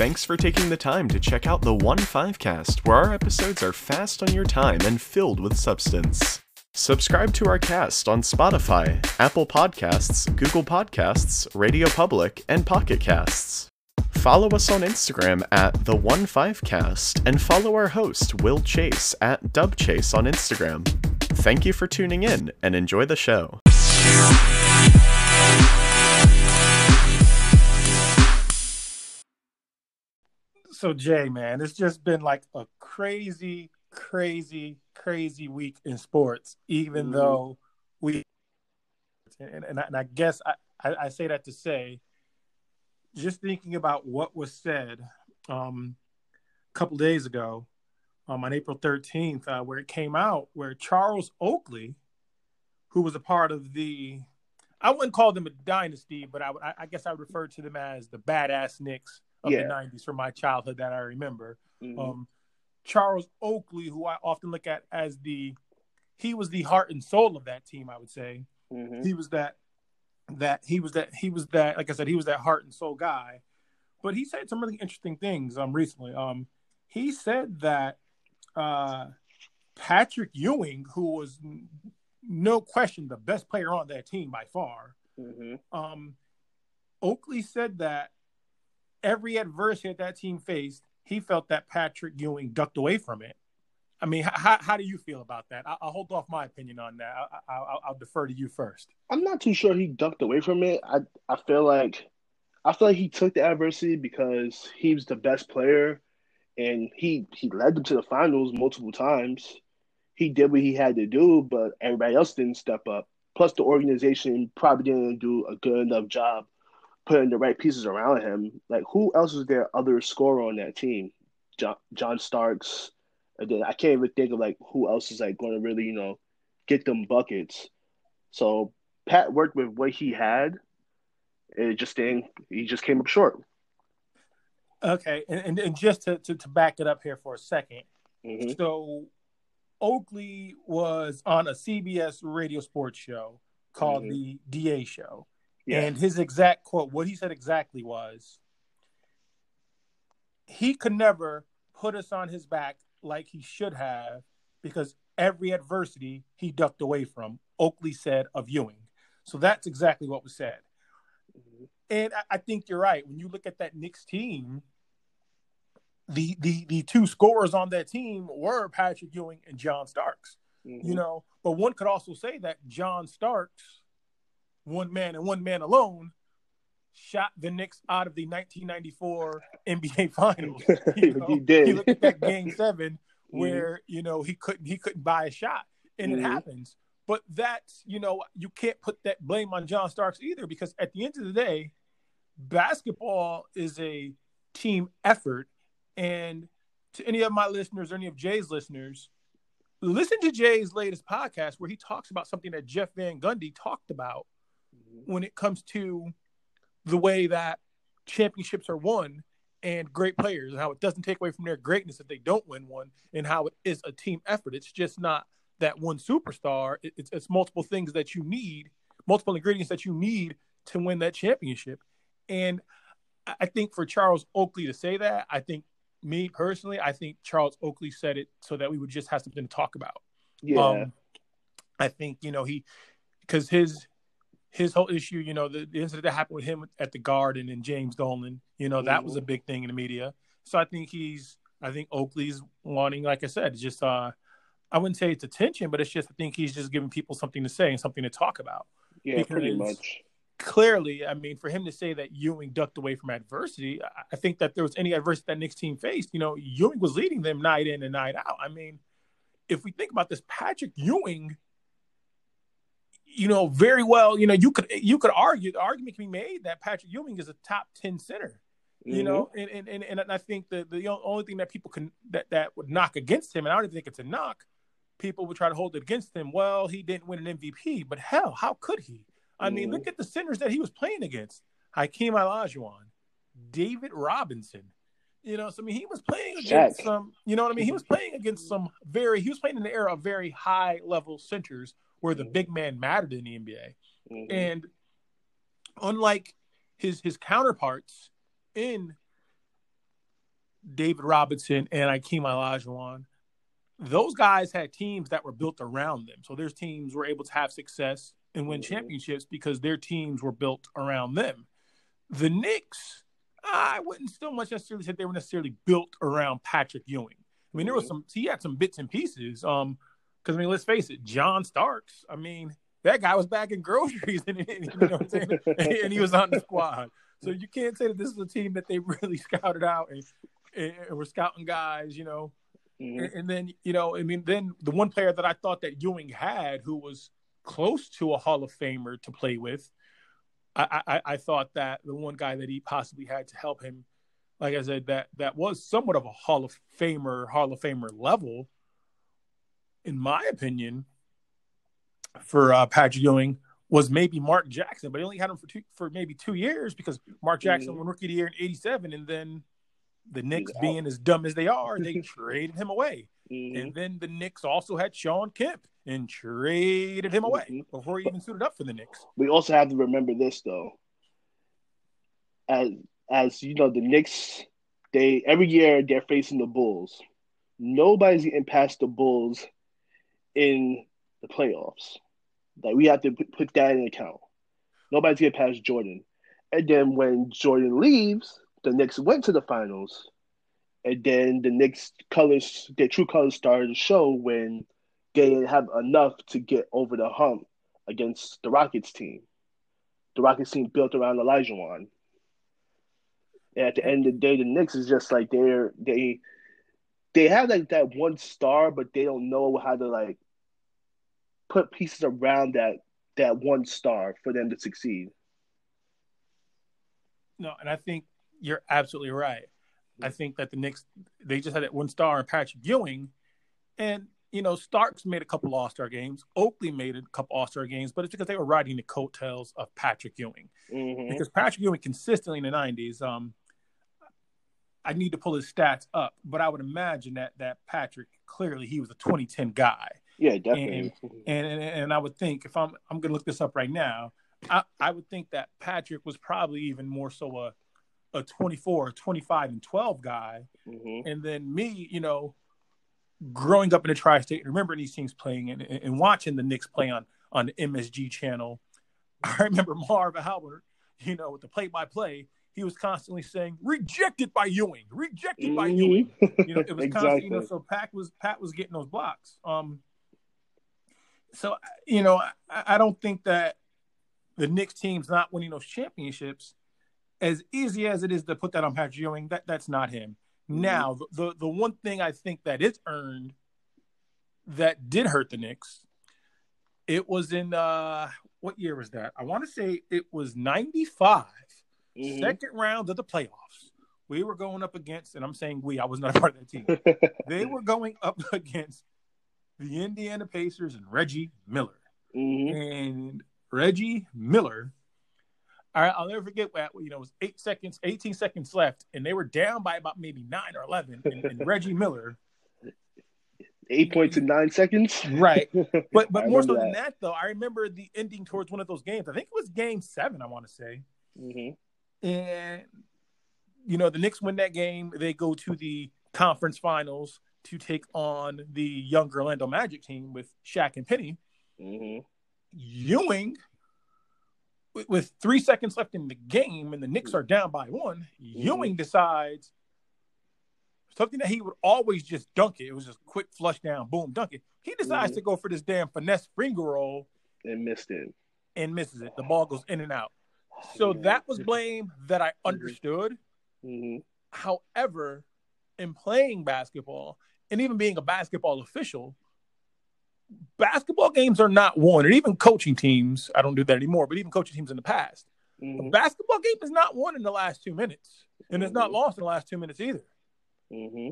Thanks for taking the time to check out the 1 5 cast, where our episodes are fast on your time and filled with substance. Subscribe to our cast on Spotify, Apple Podcasts, Google Podcasts, Radio Public, and Pocket Casts. Follow us on Instagram at the 1 5 cast and follow our host, Will Chase, at Dubchase on Instagram. Thank you for tuning in and enjoy the show. So Jay, man, it's just been like a crazy, crazy, crazy week in sports. Even mm-hmm. though we, and, and, I, and I guess I, I, I, say that to say, just thinking about what was said um, a couple days ago um, on April 13th, uh, where it came out, where Charles Oakley, who was a part of the, I wouldn't call them a dynasty, but I, I guess I would refer to them as the badass Knicks of yeah. the 90s from my childhood that I remember. Mm-hmm. Um, Charles Oakley, who I often look at as the, he was the heart and soul of that team, I would say. Mm-hmm. He was that, that he was that, he was that, like I said, he was that heart and soul guy. But he said some really interesting things um, recently. Um, he said that uh, Patrick Ewing, who was no question the best player on that team by far, mm-hmm. um, Oakley said that every adversity that that team faced, he felt that Patrick Ewing ducked away from it. I mean, how, how do you feel about that? I, will hold off my opinion on that. I, will defer to you first. I'm not too sure he ducked away from it. I I feel like I feel like he took the adversity because he was the best player, and he he led them to the finals multiple times. He did what he had to do, but everybody else didn't step up. Plus, the organization probably didn't do a good enough job putting the right pieces around him. Like who else is there other scorer on that team? John, John Starks. And then I can't even think of like who else is like going to really you know get them buckets. So Pat worked with what he had. It just didn't. He just came up short. Okay, and and, and just to, to, to back it up here for a 2nd mm-hmm. so Oakley was on a CBS radio sports show called mm-hmm. the DA Show, yeah. And his exact quote, what he said exactly was, he could never put us on his back like he should have because every adversity he ducked away from, Oakley said of Ewing. So that's exactly what was said. And I, I think you're right. When you look at that Knicks team, the the the two scorers on that team were Patrick Ewing and John Starks. Mm-hmm. You know, but one could also say that John Starks one man and one man alone shot the Knicks out of the 1994 NBA Finals. You know, he did. He looked at that Game Seven where mm-hmm. you know he couldn't he couldn't buy a shot, and mm-hmm. it happens. But that's you know you can't put that blame on John Starks either because at the end of the day, basketball is a team effort, and to any of my listeners or any of Jay's listeners, listen to Jay's latest podcast where he talks about something that Jeff Van Gundy talked about when it comes to the way that championships are won and great players and how it doesn't take away from their greatness if they don't win one and how it is a team effort. It's just not that one superstar. It's, it's multiple things that you need, multiple ingredients that you need to win that championship. And I think for Charles Oakley to say that, I think me personally, I think Charles Oakley said it so that we would just have something to talk about. Yeah. Um, I think, you know, he, because his, his whole issue, you know, the, the, incident that happened with him at the Garden and James Dolan, you know, that mm-hmm. was a mm-hmm. big thing in the media. So I think he's, I think Oakley's wanting, like I said, just, uh, I wouldn't say it's attention, but it's just, I think he's just giving people something to say and something to talk about. Yeah, because pretty much. Clearly, I mean, for him to say that Ewing ducked away from adversity, I, I think that there was any adversity that Knicks team faced, you know, Ewing was leading them night in and night out. I mean, if we think about this, Patrick Ewing – you know, very well, you know, you could you could argue the argument can be made that Patrick Ewing is a top ten center. Mm-hmm. You know, and, and and and I think the the only thing that people can that that would knock against him, and I don't even think it's a knock. People would try to hold it against him. Well, he didn't win an MVP, but hell, how could he? I mm-hmm. mean, look at the centers that he was playing against: Hakeem Olajuwon, David Robinson. You know, so I mean, he was playing against some. You know what I mean? He was playing against some very. He was playing in the era of very high level centers where the big man mattered in the NBA. Mm-hmm. And unlike his his counterparts in David Robinson, and Hakeem Olajuwon, those guys had teams that were built around them. So their teams were able to have success and win Mm-hmm. championships because their teams were built around them. The Knicks, I wouldn't so much necessarily say they were necessarily built around Patrick Ewing. I mean, there was Mhm. some he had some bits and pieces. Um, because I mean, let's face it, John Starks. I mean, that guy was bagging groceries and, and- you know what I'm saying? and, he was on the squad. So you can't say that this is a team that they really scouted out and, and, and were scouting guys, you know. Mhm. And, and then, you know, I mean, then the one player that I thought that Ewing had who was close to a Hall of Famer to play with, I, I, I thought that the one guy that he possibly had to help him, like I said, that that was somewhat of a Hall of Famer, Hall of Famer level, in my opinion, for uh, Patrick Ewing was maybe Mark Jackson, but he only had him for two, for maybe two years because Mark Jackson Mhm. won Rookie of the Year in '87, and then the Knicks, being as dumb as they are, they traded him away. Mhm. And then the Knicks also had Shawn Kemp and traded him away Mhm. before he even suited up for the Knicks. We also have to remember this though. As as you know, the Knicks they every year they're facing the Bulls. Nobody's getting past the Bulls in the playoffs. Like we have to put, that in account. Nobody's getting past Jordan. And then when Jordan leaves, the Knicks went to the finals. And then the Knicks colors, their true colors started to show when they didn't have enough to get over the hump against the Rockets team. The Rockets team built around Olajuwon. And at the end of the day, the Knicks is just like they're they they have like that one star, but they don't know how to like put pieces around that that one star for them to succeed. No, and I think you're absolutely right. I think that the Knicks they just had that one star in Patrick Ewing, and you know Starks made a couple All Star games. Oakley made a couple All Star games, but it's because they were riding the coattails of Patrick Ewing. Mm-hmm. Because Patrick Ewing consistently in the '90s, um, I need to pull his stats up, but I would imagine that that Patrick clearly he was a 2010 guy. Yeah, definitely. and and, and I would think if I'm I'm gonna look this up right now, I, I would think that Patrick was probably even more so a a 24, 25, and 12 guy, hmm and then me, you know, growing up in the tri-state, remembering these teams playing and, and watching the Knicks play on on the MSG channel, I remember Marv Albert, you know, with the play-by-play, he was constantly saying "rejected by Ewing, rejected by Ewing." You know, it was constantly, you know, so Pat was Pat was getting those blocks. Um, so you know, I, I don't think that the Knicks team's not winning those championships as easy as it is to put that on Patrick Ewing. That that's not him. Now, the, the the one thing I think that is earned that did hurt the Knicks, it was in uh what year was that? I want to say it was 95, Mhm. second round of the playoffs. We were going up against, and I'm saying we, I was not a part of that team they were going up against the Indiana Pacers and Reggie Miller. Mhm. And Reggie Miller, all right, I'll never forget what you know, it was eight seconds, 18 seconds left, and they were down by about maybe nine or 11. And, and Reggie Miller, Eight points in nine seconds. right. But but more so remember than that, though, I remember the ending towards one of those games. I think it was game seven, I want to say. Mhm. And you know, the Knicks win that game. They go to the conference finals to take on the younger Orlando Magic team with Shaq and Penny. Mhm. Ewing, with, with three seconds left in the game, and the Knicks are down by one. Ewing decides something that he would always just dunk it. It was just quick flush down, boom, dunk it. He decides Mhm. to go for this damn finesse finger roll And missed it. and misses it. The ball goes in and out. So that was blame that I understood. hmm However, in playing basketball and even being a basketball official, basketball games are not won, and even coaching teams. I don't do that anymore, but even coaching teams in the past, a hmm basketball game is not won in the last two minutes, and it's not lost in the last two minutes either. hmm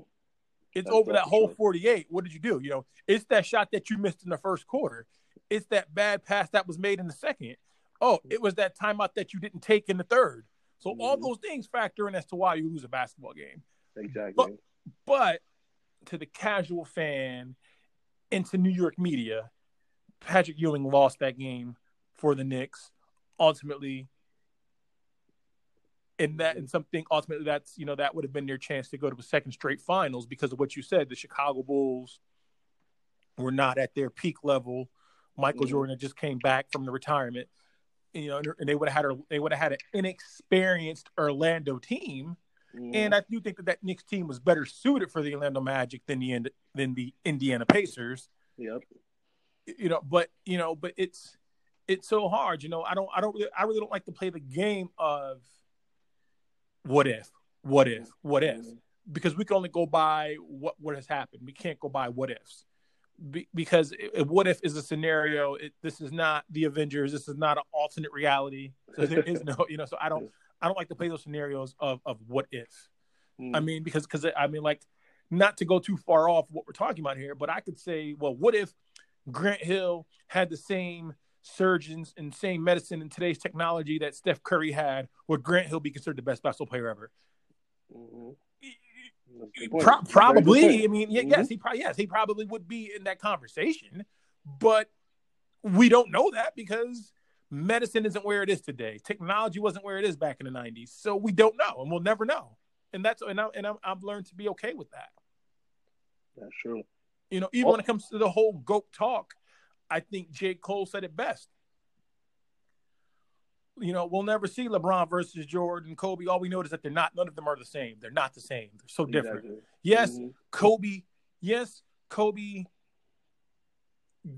It's That's over that whole 48. What did you do? You know, it's that shot that you missed in the first quarter. It's that bad pass that was made in the second. Oh, it was that timeout that you didn't take in the third. So all Mhm. those things factor in as to why you lose a basketball game. Exactly. But to the casual fan and to New York media, Patrick Ewing lost that game for the Knicks. Ultimately, and that and something ultimately that's you know that would have been their chance to go to the second straight finals because of what you said. The Chicago Bulls were not at their peak level. Michael Mhm. Jordan just came back from the retirement, you know, and they would have had a, they would have had an inexperienced Orlando team. Mhm. And I do think that that Knicks team was better suited for the Orlando Magic than the than the Indiana Pacers. yep. You know, but you know, but it's it's so hard. You know, I don't I don't really, I really don't like to play the game of what if, what if, what if, Mhm. because we can only go by what what has happened. We can't go by what ifs. Be, because it, it- what if is a scenario. It, this is not the Avengers. This is not an alternate reality. So there is no, you know. So I don't, I don't like to play those scenarios of of what if. Mhm. I mean, because because I mean, like, not to go too far off what we're talking about here, but I could say, well, what if Grant Hill had the same surgeons and same medicine and today's technology that Steph Curry had? Would Grant Hill be considered the best basketball player ever? Mhm. That's a good point. Pro- probably. I mean, yeah, Mhm. yes, he probably yes, he probably would be in that conversation, but we don't know that because medicine isn't where it is today. Technology wasn't where it is back in the '90s, so we don't know, and we'll never know. And that's and I and I'm, I've learned to be okay with that. That's true. You know, even when it comes to the whole goat talk, I think J. Cole said it best. You know, we'll never see LeBron versus Jordan, Kobe. All we know is that they're not. None of them are the same. They're not the same. They're so different. Exactly. Yes, Mhm. Kobe, yes, Kobe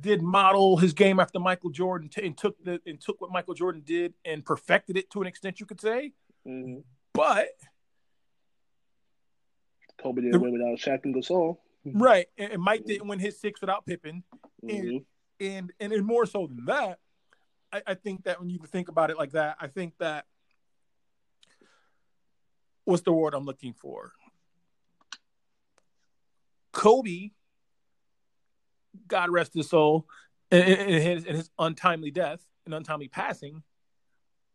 did model his game after Michael Jordan t- and took the and took what Michael Jordan did and perfected it to an extent you could say. Mhm. But Kobe didn't win without Shaq and Gasol. right, and, and Mike didn't win his six without Pippen, Mhm. and and and more so than that, I, I think that when you think about it like that, I think that what's the word I'm looking for? Kobe, God rest his soul, in, in- his, in his untimely death and untimely passing,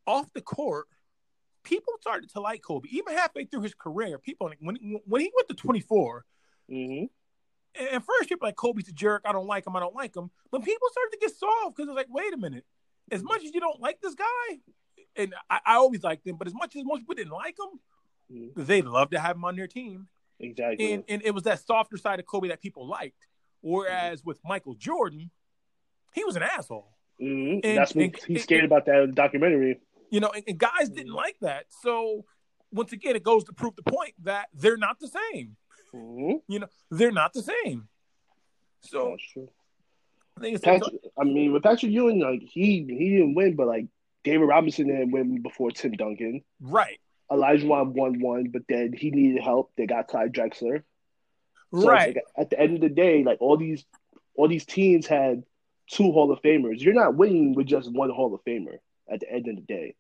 off the court, people started to like Kobe. Even halfway through his career, people when when he went to 24, Mhm. and at first people like Kobe's a jerk. I don't like him. I don't like him. But people started to get soft because it's like, wait a minute. As much as you don't like this guy, and I, I always liked him, but as much as most people didn't like him, Mhm. they loved to have him on their team. Exactly. And and it was that softer side of Kobe that people liked. Whereas with Michael Jordan, he was an asshole. Mhm. and- That's what and- he's and- scared about that the documentary. You know, and, and guys didn't like that. So once again, it goes to prove the point that they're not the same. Mhm. You know, they're not the same. So true. I think it's Patrick, I mean, with Patrick Ewing, like he he didn't win, but like David Robinson didn't win before Tim Duncan. right. Olajuwon won one, but then he needed help. They got Clyde Drexler. So right. like, at the end of the day, like all these all these teams had two Hall of Famers. You're not winning with just one Hall of Famer at the end of the day.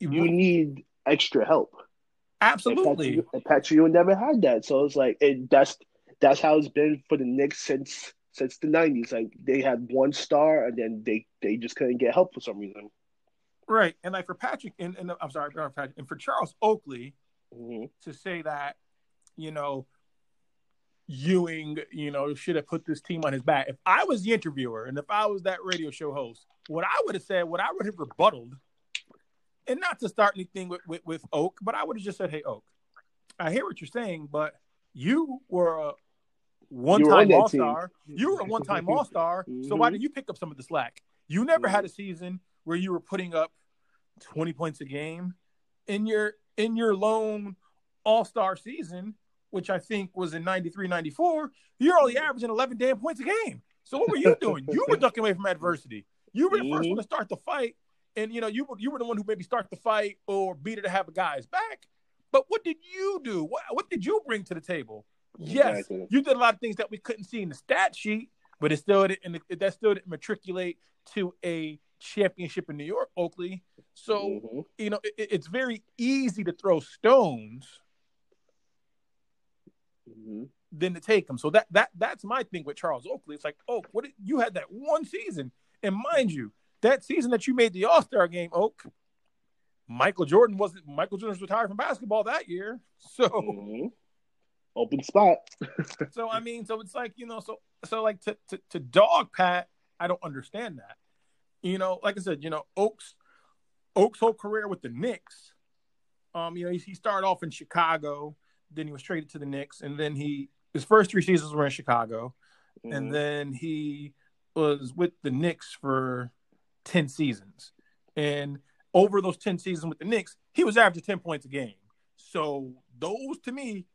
You need extra help. And Absolutely. Patrick, and Patrick Ewing never had that. So it's like it, that's that's how it's been for the Knicks since since the nineties. Like they had one star and then they they just couldn't get help for some reason. Right. And like for Patrick and, and I'm sorry, Patrick, and for Charles Oakley Mhm. to say that, you know, Ewing, you know, should have put this team on his back. If I was the interviewer and if I was that radio show host, what I would have said, what I would have rebutted, and not to start anything with, with, with Oak, but I would have just said, Hey Oak, I hear what you're saying, but you were a one You were on time all star. team. You were a one time all star. So why did you pick up some of the slack? You never had a season where you were putting up 20 points a game in your in your lone all-star season, which I think was in 93, 94, you're only averaging 11 damn points a game. So what were you doing? you were ducking away from adversity. You were the first Mhm. one to start the fight. And you know, you were you were the one who maybe start the fight or beat it to have a guy's back. But what did you do? What what did you bring to the table? Yes, Exactly. you did a lot of things that we couldn't see in the stat sheet, but it still didn't, that still didn't matriculate to a championship in New York, Oakley. So Mhm. you know it, it's very easy to throw stones Mhm. than to take them. So that that that's my thing with Charles Oakley. It's like, oh, what did, you had that one season, and mind you, that season that you made the All Star game, Oak. Michael Jordan wasn't. Michael Jordan was retired from basketball that year, so Mhm. Open spot. so I mean, so it's like you know, so so like to to, to dog Pat, I don't understand that. You know, like I said, you know, Oaks Oaks' whole career with the Knicks Um, you know, he, he started off in Chicago, then he was traded to the Knicks, and then he his first three seasons were in Chicago, Mhm. and then he was with the Knicks for ten seasons, and over those ten seasons with the Knicks, he was averaging ten points a game. So those to me,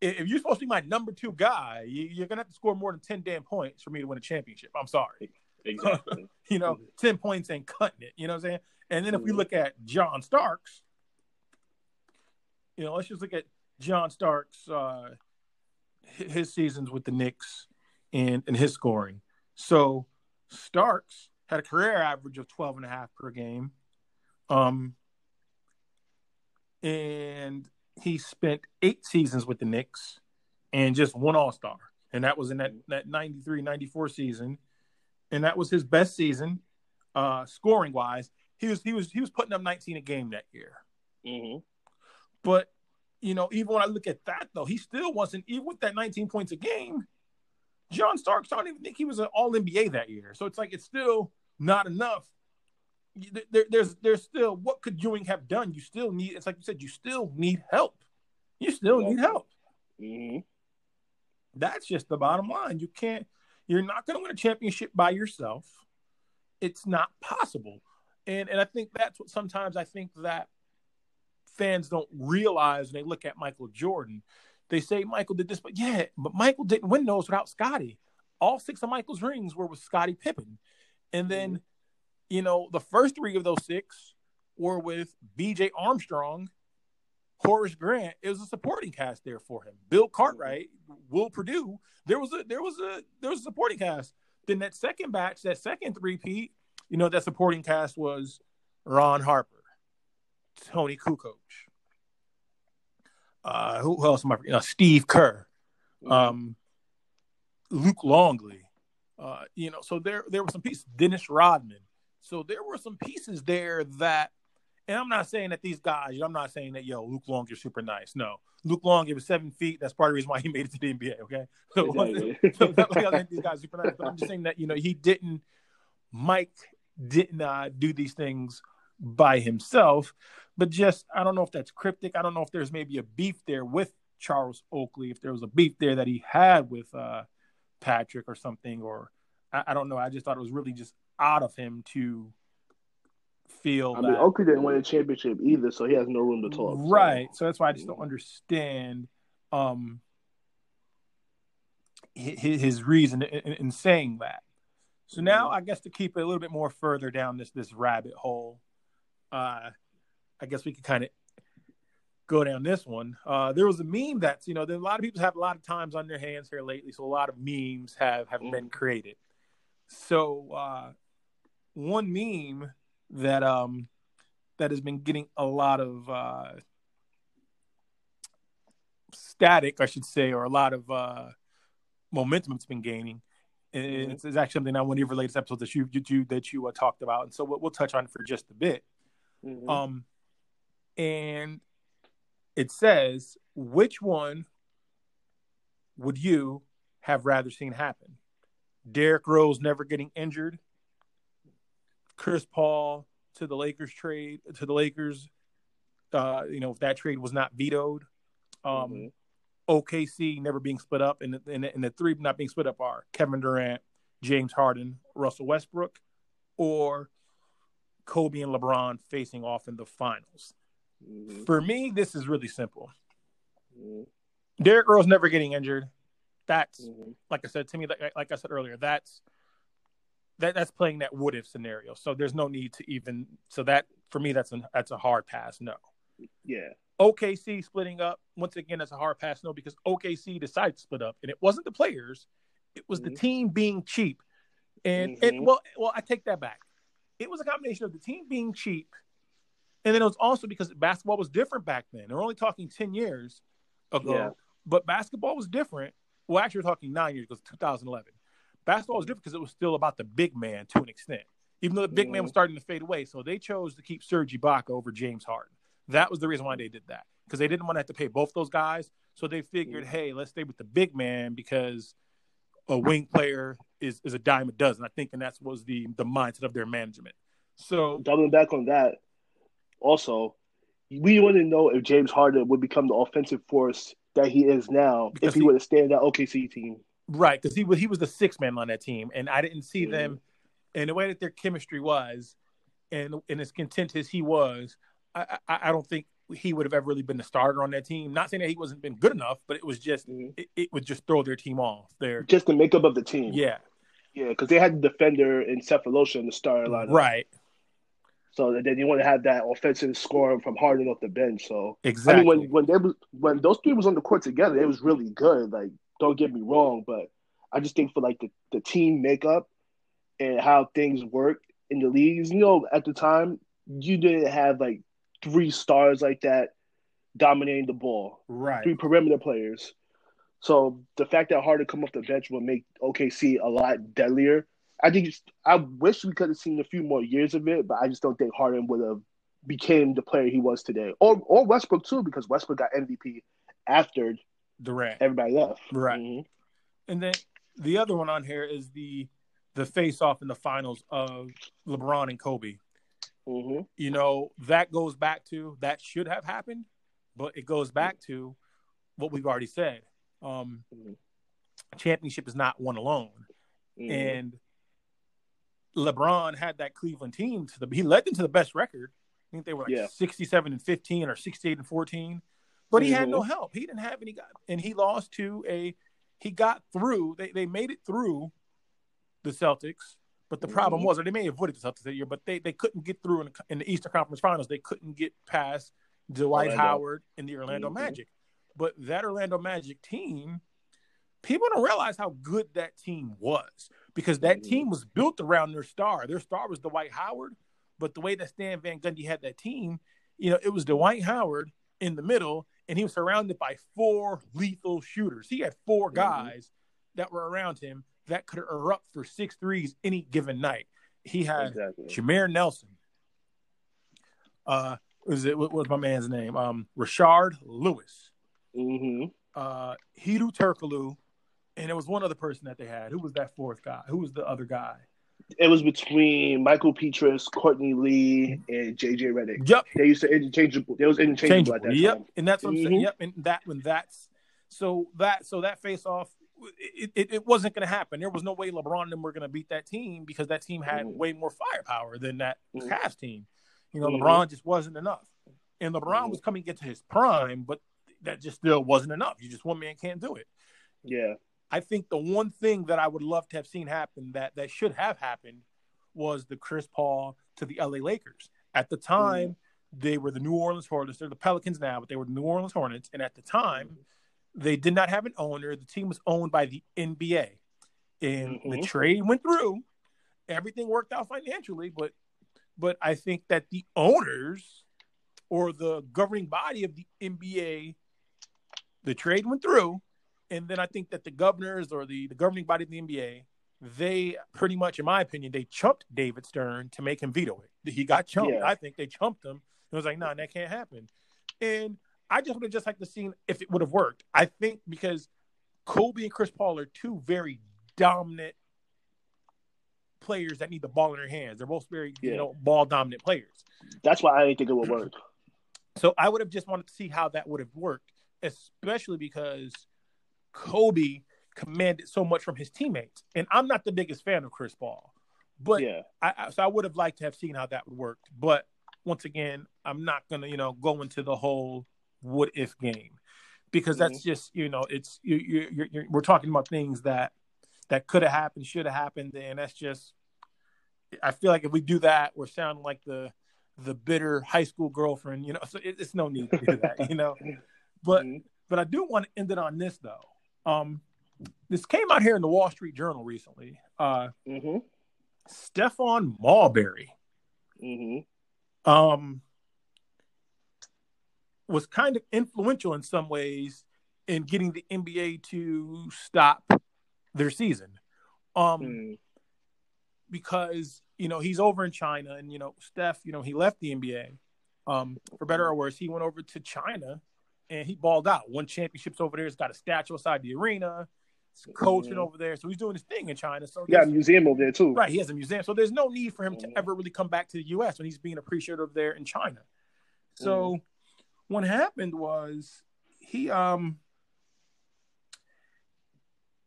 if you're supposed to be my number two guy, you, you're gonna have to score more than ten damn points for me to win a championship. I'm sorry. exactly. You know, Mhm. 10 points ain't cutting it. You know what I'm saying? And then if we Mhm. look at John Starks, you know, let's just look at John Starks, uh, his seasons with the Knicks and, and his scoring. So Starks had a career average of 12 and a half per game. Um, and he spent eight seasons with the Knicks and just one All Star. And that was in that, that 93 94 season. And that was his best season, uh, scoring wise. He was he was he was putting up 19 a game that year. Mhm. But you know, even when I look at that though, he still wasn't even with that 19 points a game. John Starks, I don't even think he was an All NBA that year. So it's like it's still not enough. There, there's there's still what could Ewing have done? You still need. It's like you said, you still need help. You still need help. Mhm. That's just the bottom line. You can't. You're not going to win a championship by yourself. It's not possible. And and I think that's what sometimes I think that fans don't realize when they look at Michael Jordan. They say Michael did this, but yeah, but Michael didn't win those without Scottie. All six of Michael's rings were with Scottie Pippen. And then, you know, the first three of those six were with BJ Armstrong, Horace Grant. It was a supporting cast there for him. Bill Cartwright, Will Perdue. There was a there was a there was a supporting cast. Then that second batch, that second three-peat, you know, that supporting cast was Ron Harper, Toni Kukoc. Uh, who, else am I? forgetting? Uh, Steve Kerr, Mhm. um, Luke Longley. Uh, you know, so there there were some pieces. Dennis Rodman. So there were some pieces there that, and I'm not saying that these guys. I'm not saying that yo Luke Long is super nice. No, Luke Long was seven feet. That's part of the reason why he made it to the NBA. Okay, so, Exactly. so not like I think these guys are super nice, but I'm just saying that you know he didn't. Mike didn't uh, do these things by himself, but just I don't know if that's cryptic. I don't know if there's maybe a beef there with Charles Oakley, if there was a beef there that he had with uh, Patrick or something, or I, I don't know. I just thought it was really just out of him to feel I that. mean, Oakley didn't win a championship either, so he has no room to talk. Right. So that's why I just don't understand um hi- hi- his reason in, in- in saying that. So now I guess to keep it a little bit more further down this this rabbit hole, uh I guess we could kind of go down this one. Uh there was a meme that's, you know, a lot of people have a lot of times on their hands here lately, so a lot of memes have have been created. So uh one meme that um that has been getting a lot of uh, static, I should say, or a lot of uh, momentum it's been gaining. And Mhm. it's, it's actually something on one of your latest episodes that you, you, you that you uh, talked about, and so we'll, we'll touch on for just a bit. Mhm. Um, and it says, which one would you have rather seen happen? Derrick Rose never getting injured, Chris Paul to the Lakers trade to the Lakers. Uh, you know, if that trade was not vetoed, um, Mhm. OKC never being split up, and the, and, and the three not being split up are Kevin Durant, James Harden, Russell Westbrook, or Kobe and LeBron facing off in the finals. Mhm. For me, this is really simple. Mhm. Derrick Rose never getting injured. That's Mhm. like I said to me, like, like I said earlier, that's that that's playing that what if scenario. So there's no need to even. So that for me, that's a that's a hard pass. No. Yeah. OKC splitting up once again. That's a hard pass. No, because OKC decided to split up, and it wasn't the players; it was the Mhm. team being cheap. And it Mhm. well, well, I take that back. It was a combination of the team being cheap, and then it was also because basketball was different back then. They're only talking ten years ago, Yeah. but basketball was different. Well, actually, we're talking nine years because 2011. Basketball was different because it was still about the big man to an extent, even though the big man was Mhm. starting to fade away. So they chose to keep Serge Ibaka over James Harden. That was the reason why they did that because they didn't want to have to pay both those guys. So they figured, Mhm. hey, let's stay with the big man because a wing player is is a dime a dozen. I think, and that was the the mindset of their management. So Doubling back on that, also, we want to know if James Harden would become the offensive force that he is now if he, he- would have stayed in that OKC team. Right, because he was he was the sixth man on that team, and I didn't see Mhm. them and the way that their chemistry was, and and as content as he was, I, I I don't think he would have ever really been the starter on that team. Not saying that he wasn't been good enough, but it was just Mhm. it, it would just throw their team off. Their Just the makeup of the team. yeah, Yeah, because they had the defender in Sefolosha in the starting lineup. right, So then you want to have that offensive score from Harden off the bench. So exactly. I mean, when when they when those three was on the court together, it was really good. Like, don't get me wrong, but I just think for like the, the team makeup and how things work in the leagues, you know, at the time you didn't have like three stars like that dominating the ball, right, three perimeter players. So the fact that Harden come off the bench will make OKC a lot deadlier. I think it's, I wish we could have seen a few more years of it, but I just don't think Harden would have became the player he was today, or or Westbrook too, because Westbrook got MVP after Durant, everybody left. right. Mhm. And then the other one on here is the the face off in the finals of LeBron and Kobe. Mhm. you know that goes back to that should have happened but it goes back to what we've already said um Mhm. championship is not won alone Mhm. and lebron had that cleveland team to the he led them to the best record i think they were like Yeah. 67 and 15 or 68 and 14 but he had Mhm. no help he didn't have any guy and he lost to a he got through they, they made it through the celtics but the problem Mhm. was, or they may have avoided the Celtics that year, but they, they couldn't get through in the, in the Eastern Conference Finals. They couldn't get past Dwight Orlando. Howard and the Orlando Mhm. Magic. But that Orlando Magic team, people don't realize how good that team was because that Mhm. team was built around their star. Their star was Dwight Howard, but the way that Stan Van Gundy had that team, you know, it was Dwight Howard in the middle, and he was surrounded by four lethal shooters. He had 4 Mhm. guys that were around him that could erupt for six threes any given night. He had Exactly. Jameer Nelson. Uh, was it what was my man's name? Um, Rashard Lewis, Mhm. uh, Hedo Turkoglu, and there was one other person that they had. Who was that fourth guy? Who was the other guy? It was between Mickael Pietrus, Courtney Lee, and JJ Redick. Yep, They used to interchangeable. They was interchangeable at that Yep, time. and that's what I'm saying. Mhm. Yep, and that when that's so that so that face off, it, it, it wasn't going to happen. There was no way LeBron and them were going to beat that team because that team had Mhm. way more firepower than that Mhm. Cavs team. You know, Mhm. LeBron just wasn't enough, and LeBron Mhm. was coming into his prime, but that just still wasn't enough. You just one man can't do it. Yeah. I think the one thing that I would love to have seen happen that that should have happened was the Chris Paul to the LA Lakers. At the time, they were the New Orleans Hornets. They're the Pelicans now, but they were the New Orleans Hornets. And at the time, they did not have an owner. The team was owned by the NBA. And the Mhm. trade went through. Everything worked out financially, but but I think that the owners or the governing body of the NBA, the trade went through, and then I think that the governors or the, the governing body of the NBA, they pretty much, in my opinion, they chumped David Stern to make him veto it. He got chumped. Yeah. I think they chumped him. It was like, no, nah, that can't happen. And I just would have just liked to seen if it would have worked. I think because Kobe and Chris Paul are two very dominant players that need the ball in their hands. They're both very, you know, ball dominant players. That's why I didn't think it would work. So I would have just wanted to see how that would have worked, especially because Kobe commanded so much from his teammates. And I'm not the biggest fan of Chris Paul, but yeah. I, I so I would have liked to have seen how that would work. But once again, I'm not gonna, you know, go into the whole what if game because that's just, you know, it's you, you, you're, you're, we're talking about things that that could have happened, should have happened, and that's just. I feel like if we do that, we're sounding like the the bitter high school girlfriend, you know. So it, it's no need to do that, you know. But Mhm. but I do want to end it on this though. Um, this came out here in the Wall Street Journal recently. Uh, Mhm. Stephon Marbury Mhm. um, was kind of influential in some ways in getting the NBA to stop their season. Um, Mhm. because you know he's over in China, and you know Steph, you know he left the NBA. Um, for better or worse, he went over to China and he balled out. Won championships over there. He's got a statue outside the arena. He's coaching Mhm. over there, so he's doing his thing in China. So He got a museum over there too. right, he has a museum, so there's no need for him to Mhm. ever really come back to the U.S. when he's being appreciated over there in China. So what happened was he um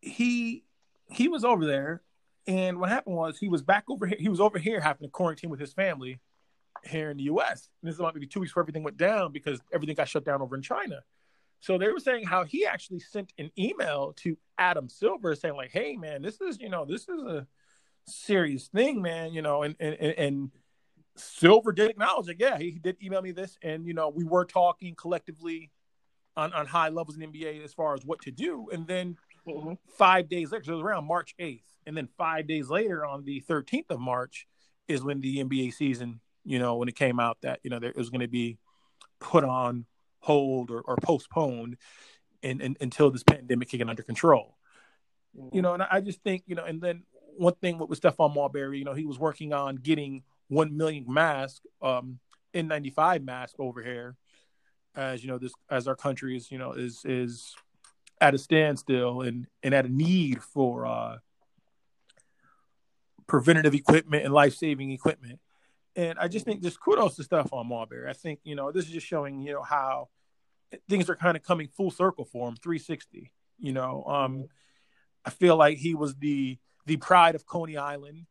he he was over there and what happened was he was back over here he was over here having to quarantine with his family here in the US. And this is about maybe two weeks before everything went down because everything got shut down over in China. So they were saying how he actually sent an email to Adam Silver saying like, "Hey man, this is you know this is a serious thing, man. You know, and and and Silver did acknowledge it. Yeah, he did email me this, and you know we were talking collectively on on high levels in NBA as far as what to do. And then mm-hmm. five days later, so it was around March eighth, and then five days later on the thirteenth of March is when the NBA season, you know, when it came out that you know there, it was going to be put on hold or, or postponed and, and, until this pandemic can get under control. Mm-hmm. You know, and I just think, you know, and then one thing with, with Stephon Marbury, you know, he was working on getting 1 million mask, um, N95 mask over here as, you know, this, as our country is, you know, is, is at a standstill and, and at a need for, uh, preventative equipment and life-saving equipment. And I just think just kudos to Stephon Marbury. I think, you know, this is just showing, you know, how things are kind of coming full circle for him, 360. You know, um, I feel like he was the the pride of Coney Island,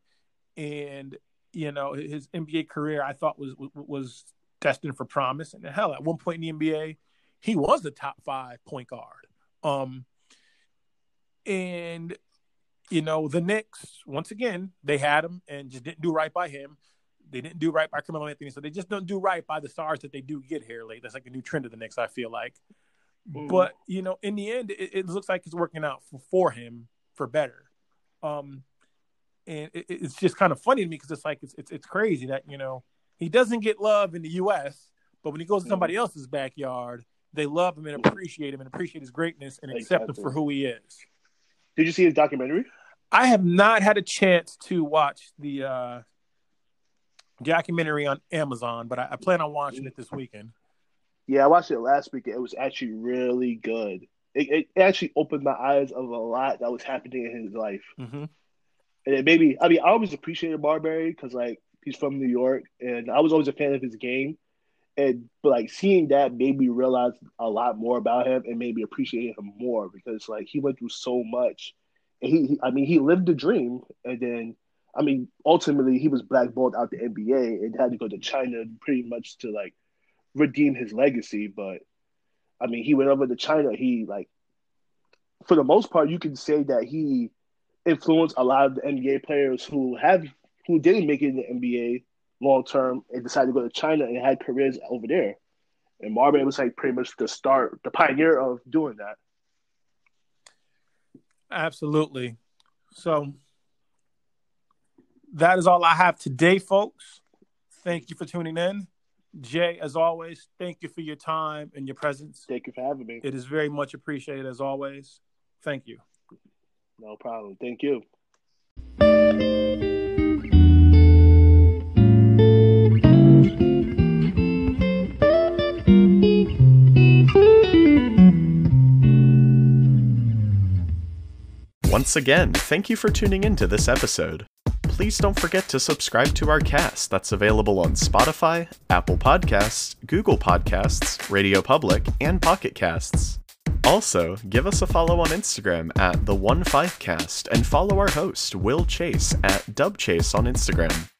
and you know his NBA career I thought was was destined for promise. And hell, at one point in the NBA, he was the top five point guard. Um, and you know the Knicks once again they had him and just didn't do right by him. They didn't do right by Carmelo Anthony, so they just don't do right by the stars that they do get here late. That's like a new trend of the Knicks, I feel like. Mm. But you know, in the end, it, it, looks like it's working out for, for him for better. Um, and it, it's just kind of funny to me because it's like it's, it's it's crazy that you know he doesn't get love in the U.S., but when he goes to somebody mm-hmm. else's backyard, they love him and appreciate him and appreciate his greatness and accept him for who he is. Did you see his documentary? I have not had a chance to watch the uh, documentary on Amazon, but I, I, plan on watching it this weekend. Yeah, I watched it last week. It was actually really good. It, it actually opened my eyes of a lot that was happening in his life. Mm-hmm. And it made me, I mean, I always appreciated Marbury because, like, he's from New York and I was always a fan of his game. And, but, like, seeing that made me realize a lot more about him and made me appreciate him more because, like, he went through so much. And he, I mean, he lived the dream and then I mean, ultimately he was blackballed out the NBA and had to go to China pretty much to like redeem his legacy. But I mean, he went over to China. He like, for the most part, you can say that he influenced a lot of the NBA players who have who didn't make it in the NBA long term and decided to go to China and had careers over there. And Marvin was like pretty much the start, the pioneer of doing that. Absolutely. So that is all I have today, folks. Thank you for tuning in. Jay, as always, thank you for your time and your presence. Thank you for having me. It is very much appreciated as always. Thank you. No problem. Thank you. Once again, thank you for tuning in to this episode please don't forget to subscribe to our cast that's available on Spotify, Apple Podcasts, Google Podcasts, Radio Public, and Pocket Casts. Also, give us a follow on Instagram at the One Five Cast and follow our host Will Chase at Dub Chase on Instagram.